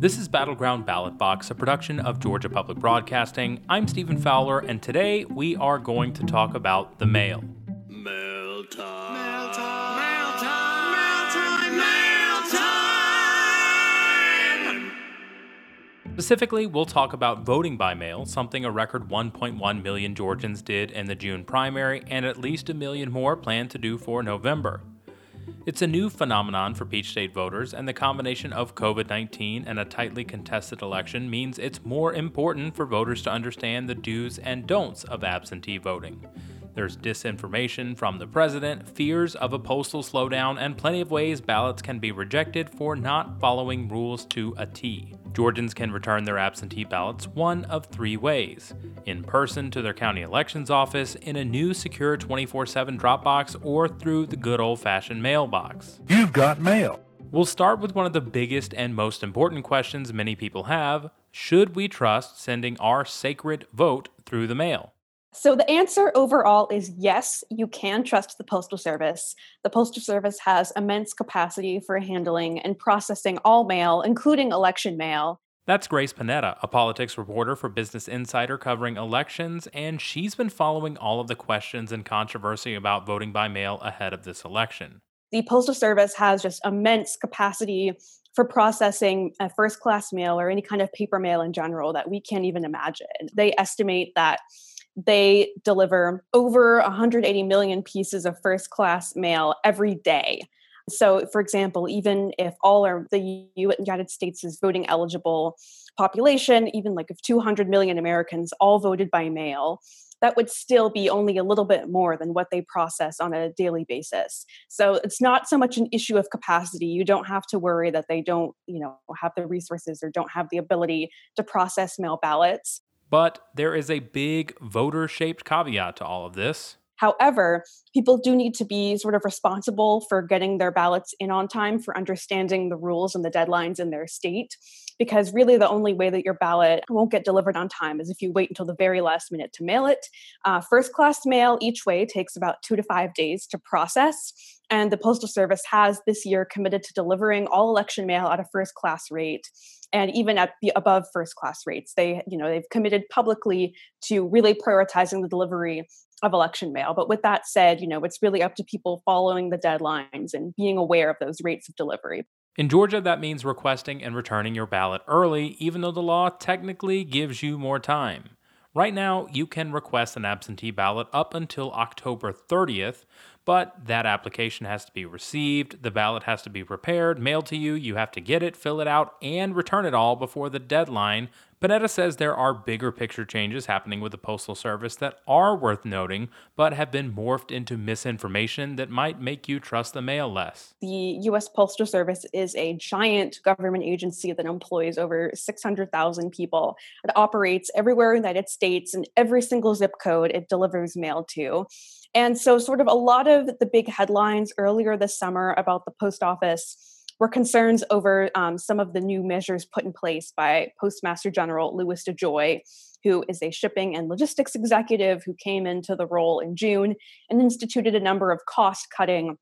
This is Battleground Ballot Box, a production of Georgia Public Broadcasting. I'm Stephen Fowler, and today we are going to talk about the mail. Mail time. Mail time. Mail time. Mail time. Mail time. Specifically, we'll talk about voting by mail, something a record 1.1 million Georgians did in the June primary, and at least a million more plan to do for November. It's a new phenomenon for Peach State voters, and the combination of COVID 19 and a tightly contested election means it's more important for voters to understand the do's and don'ts of absentee voting. There's disinformation from the president, fears of a postal slowdown, and plenty of ways ballots can be rejected for not following rules to a T. Georgians can return their absentee ballots one of three ways in person to their county elections office, in a new secure 24 7 Dropbox, or through the good old fashioned mailbox. You've got mail. We'll start with one of the biggest and most important questions many people have Should we trust sending our sacred vote through the mail? So the answer overall is yes, you can trust the Postal Service. The Postal Service has immense capacity for handling and processing all mail, including election mail. That's Grace Panetta, a politics reporter for Business Insider covering elections, and she's been following all of the questions and controversy about voting by mail ahead of this election. The Postal Service has just immense capacity for processing a first class mail or any kind of paper mail in general that we can't even imagine. They estimate that they deliver over 180 million pieces of first class mail every day. So, for example, even if all of the United States' is voting eligible population, even like if 200 million Americans all voted by mail, that would still be only a little bit more than what they process on a daily basis. So it's not so much an issue of capacity. You don't have to worry that they don't, you know, have the resources or don't have the ability to process mail ballots. But there is a big voter shaped caveat to all of this. However, people do need to be sort of responsible for getting their ballots in on time, for understanding the rules and the deadlines in their state, because really the only way that your ballot won't get delivered on time is if you wait until the very last minute to mail it. Uh, first class mail each way takes about two to five days to process. And the Postal Service has this year committed to delivering all election mail at a first class rate and even at the above first class rates. They, you know, they've committed publicly to really prioritizing the delivery of election mail. But with that said, you know, it's really up to people following the deadlines and being aware of those rates of delivery. In Georgia, that means requesting and returning your ballot early, even though the law technically gives you more time. Right now, you can request an absentee ballot up until October 30th, but that application has to be received, the ballot has to be prepared, mailed to you, you have to get it, fill it out, and return it all before the deadline. Panetta says there are bigger picture changes happening with the Postal Service that are worth noting, but have been morphed into misinformation that might make you trust the mail less. The US Postal Service is a giant government agency that employs over 600,000 people. It operates everywhere in the United States and every single zip code it delivers mail to. And so, sort of a lot of the big headlines earlier this summer about the post office were concerns over um, some of the new measures put in place by Postmaster General Louis DeJoy, who is a shipping and logistics executive who came into the role in June and instituted a number of cost cutting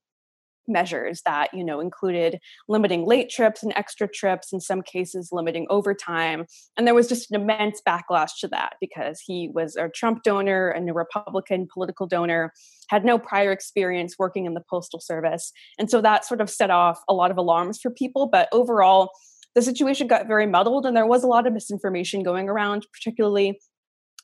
measures that you know included limiting late trips and extra trips in some cases limiting overtime and there was just an immense backlash to that because he was a trump donor and a republican political donor had no prior experience working in the postal service and so that sort of set off a lot of alarms for people but overall the situation got very muddled and there was a lot of misinformation going around particularly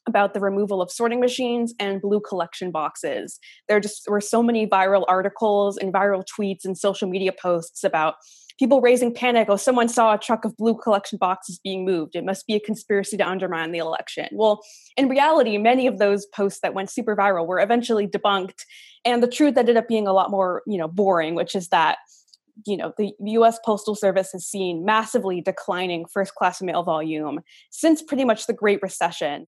about the removal of sorting machines and blue collection boxes. There just were so many viral articles and viral tweets and social media posts about people raising panic oh someone saw a truck of blue collection boxes being moved it must be a conspiracy to undermine the election well in reality many of those posts that went super viral were eventually debunked and the truth ended up being a lot more you know boring which is that you know the US Postal Service has seen massively declining first class mail volume since pretty much the Great Recession.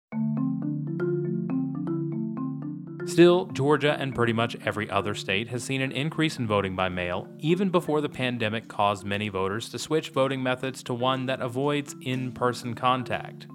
Still, Georgia and pretty much every other state has seen an increase in voting by mail, even before the pandemic caused many voters to switch voting methods to one that avoids in person contact.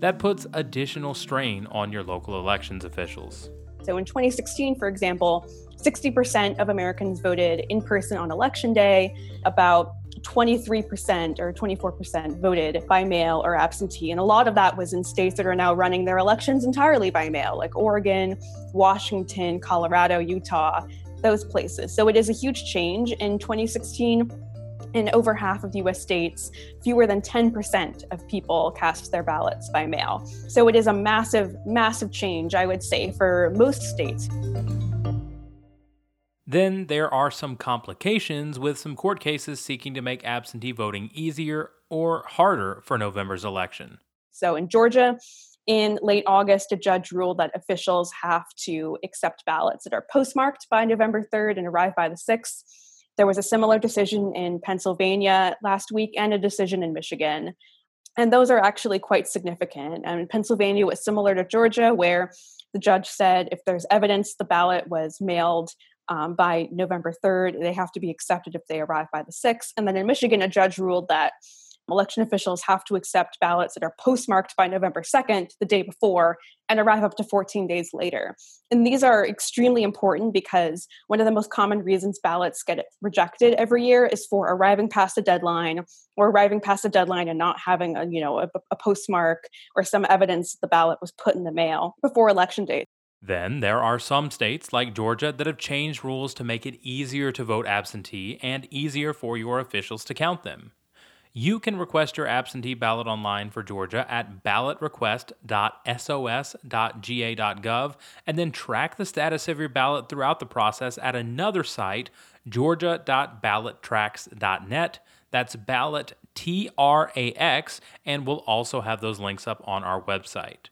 That puts additional strain on your local elections officials. So in 2016, for example, 60% of Americans voted in person on election day. About 23% or 24% voted by mail or absentee. And a lot of that was in states that are now running their elections entirely by mail, like Oregon, Washington, Colorado, Utah, those places. So it is a huge change. In 2016, in over half of US states, fewer than 10% of people cast their ballots by mail. So it is a massive, massive change, I would say, for most states. Then there are some complications with some court cases seeking to make absentee voting easier or harder for November's election. So in Georgia, in late August, a judge ruled that officials have to accept ballots that are postmarked by November 3rd and arrive by the 6th. There was a similar decision in Pennsylvania last week and a decision in Michigan. And those are actually quite significant. And Pennsylvania was similar to Georgia, where the judge said if there's evidence the ballot was mailed um, by November 3rd. They have to be accepted if they arrive by the 6th. And then in Michigan, a judge ruled that election officials have to accept ballots that are postmarked by November 2nd, the day before, and arrive up to 14 days later. And these are extremely important because one of the most common reasons ballots get rejected every year is for arriving past a deadline or arriving past a deadline and not having a, you know, a, a postmark or some evidence the ballot was put in the mail before election day. Then there are some states, like Georgia, that have changed rules to make it easier to vote absentee and easier for your officials to count them. You can request your absentee ballot online for Georgia at ballotrequest.sos.ga.gov and then track the status of your ballot throughout the process at another site, georgia.ballottrax.net. That's ballot T R A X, and we'll also have those links up on our website.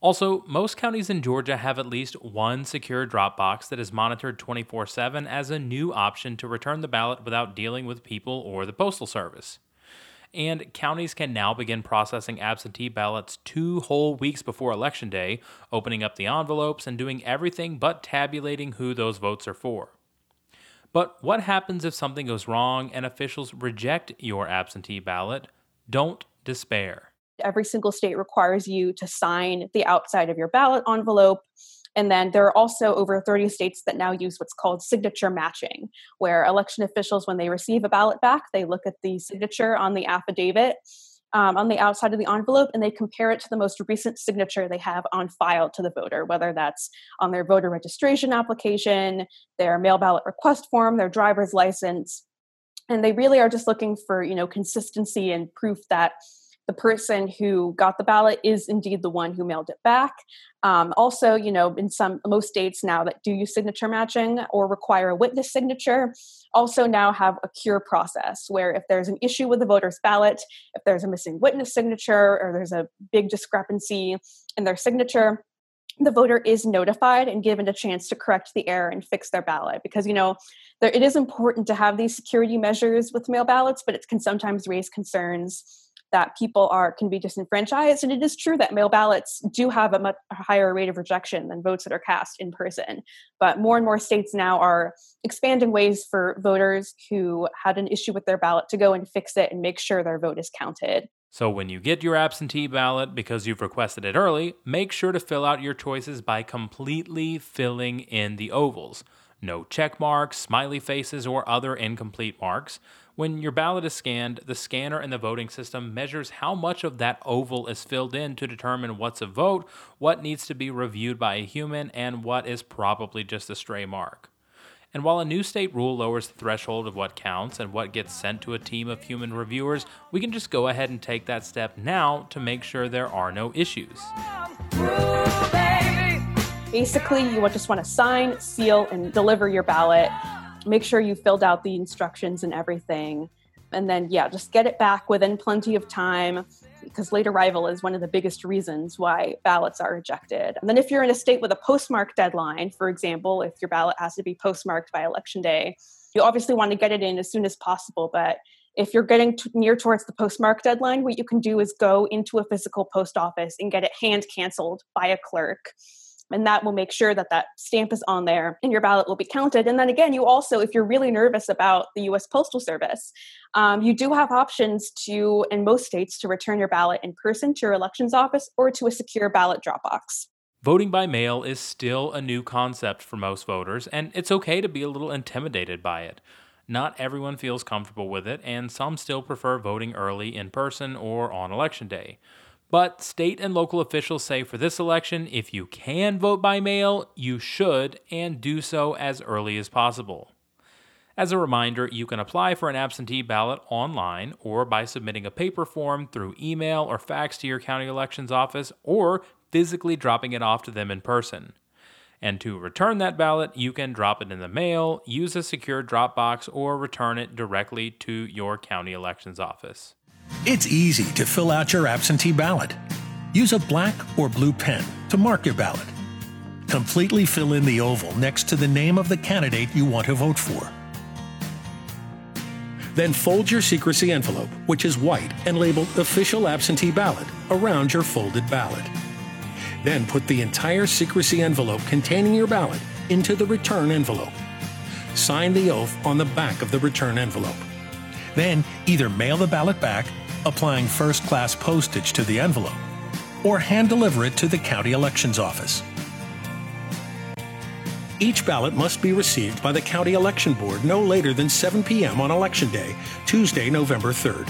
Also, most counties in Georgia have at least one secure drop box that is monitored 24 7 as a new option to return the ballot without dealing with people or the Postal Service. And counties can now begin processing absentee ballots two whole weeks before Election Day, opening up the envelopes and doing everything but tabulating who those votes are for. But what happens if something goes wrong and officials reject your absentee ballot? Don't despair. Every single state requires you to sign the outside of your ballot envelope. And then there are also over 30 states that now use what's called signature matching, where election officials, when they receive a ballot back, they look at the signature on the affidavit um, on the outside of the envelope and they compare it to the most recent signature they have on file to the voter, whether that's on their voter registration application, their mail ballot request form, their driver's license. And they really are just looking for, you know, consistency and proof that the person who got the ballot is indeed the one who mailed it back. Um, also, you know, in some most states now that do use signature matching or require a witness signature, also now have a cure process where if there's an issue with the voter's ballot, if there's a missing witness signature or there's a big discrepancy in their signature, the voter is notified and given a chance to correct the error and fix their ballot because you know there, it is important to have these security measures with mail ballots but it can sometimes raise concerns that people are can be disenfranchised and it is true that mail ballots do have a much higher rate of rejection than votes that are cast in person but more and more states now are expanding ways for voters who had an issue with their ballot to go and fix it and make sure their vote is counted so, when you get your absentee ballot because you've requested it early, make sure to fill out your choices by completely filling in the ovals. No check marks, smiley faces, or other incomplete marks. When your ballot is scanned, the scanner in the voting system measures how much of that oval is filled in to determine what's a vote, what needs to be reviewed by a human, and what is probably just a stray mark. And while a new state rule lowers the threshold of what counts and what gets sent to a team of human reviewers, we can just go ahead and take that step now to make sure there are no issues. Basically, you just want to sign, seal, and deliver your ballot make sure you filled out the instructions and everything. And then, yeah, just get it back within plenty of time because late arrival is one of the biggest reasons why ballots are rejected. And then, if you're in a state with a postmark deadline, for example, if your ballot has to be postmarked by election day, you obviously want to get it in as soon as possible. But if you're getting t- near towards the postmark deadline, what you can do is go into a physical post office and get it hand canceled by a clerk and that will make sure that that stamp is on there and your ballot will be counted and then again you also if you're really nervous about the us postal service um, you do have options to in most states to return your ballot in person to your elections office or to a secure ballot drop box Voting by mail is still a new concept for most voters, and it's okay to be a little intimidated by it. Not everyone feels comfortable with it, and some still prefer voting early in person or on election day. But state and local officials say for this election, if you can vote by mail, you should, and do so as early as possible. As a reminder, you can apply for an absentee ballot online or by submitting a paper form through email or fax to your county elections office or physically dropping it off to them in person. And to return that ballot, you can drop it in the mail, use a secure drop box, or return it directly to your county elections office. It's easy to fill out your absentee ballot. Use a black or blue pen to mark your ballot. Completely fill in the oval next to the name of the candidate you want to vote for. Then fold your secrecy envelope, which is white and labeled Official Absentee Ballot, around your folded ballot. Then put the entire secrecy envelope containing your ballot into the return envelope. Sign the oath on the back of the return envelope. Then either mail the ballot back, applying first class postage to the envelope, or hand deliver it to the county elections office. Each ballot must be received by the County Election Board no later than 7 p.m. on Election Day, Tuesday, November 3rd.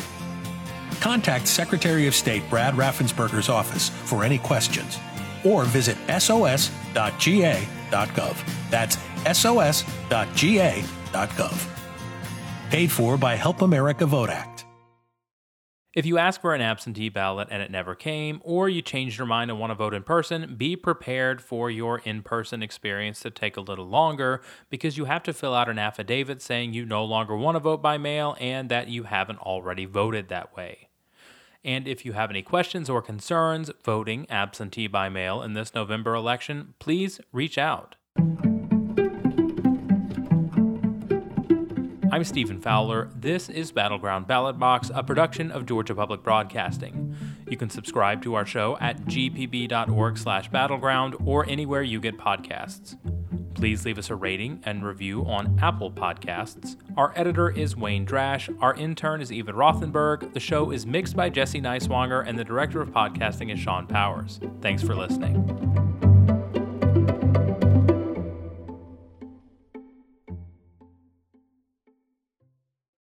Contact Secretary of State Brad Raffensperger's office for any questions or visit sos.ga.gov. That's sos.ga.gov. Paid for by Help America Vote Act. If you ask for an absentee ballot and it never came, or you changed your mind and want to vote in person, be prepared for your in person experience to take a little longer because you have to fill out an affidavit saying you no longer want to vote by mail and that you haven't already voted that way. And if you have any questions or concerns voting absentee by mail in this November election, please reach out. I'm Stephen Fowler. This is Battleground Ballot Box, a production of Georgia Public Broadcasting. You can subscribe to our show at gpb.org/battleground or anywhere you get podcasts. Please leave us a rating and review on Apple Podcasts. Our editor is Wayne Drash. Our intern is Eva Rothenberg. The show is mixed by Jesse Neiswanger, and the director of podcasting is Sean Powers. Thanks for listening.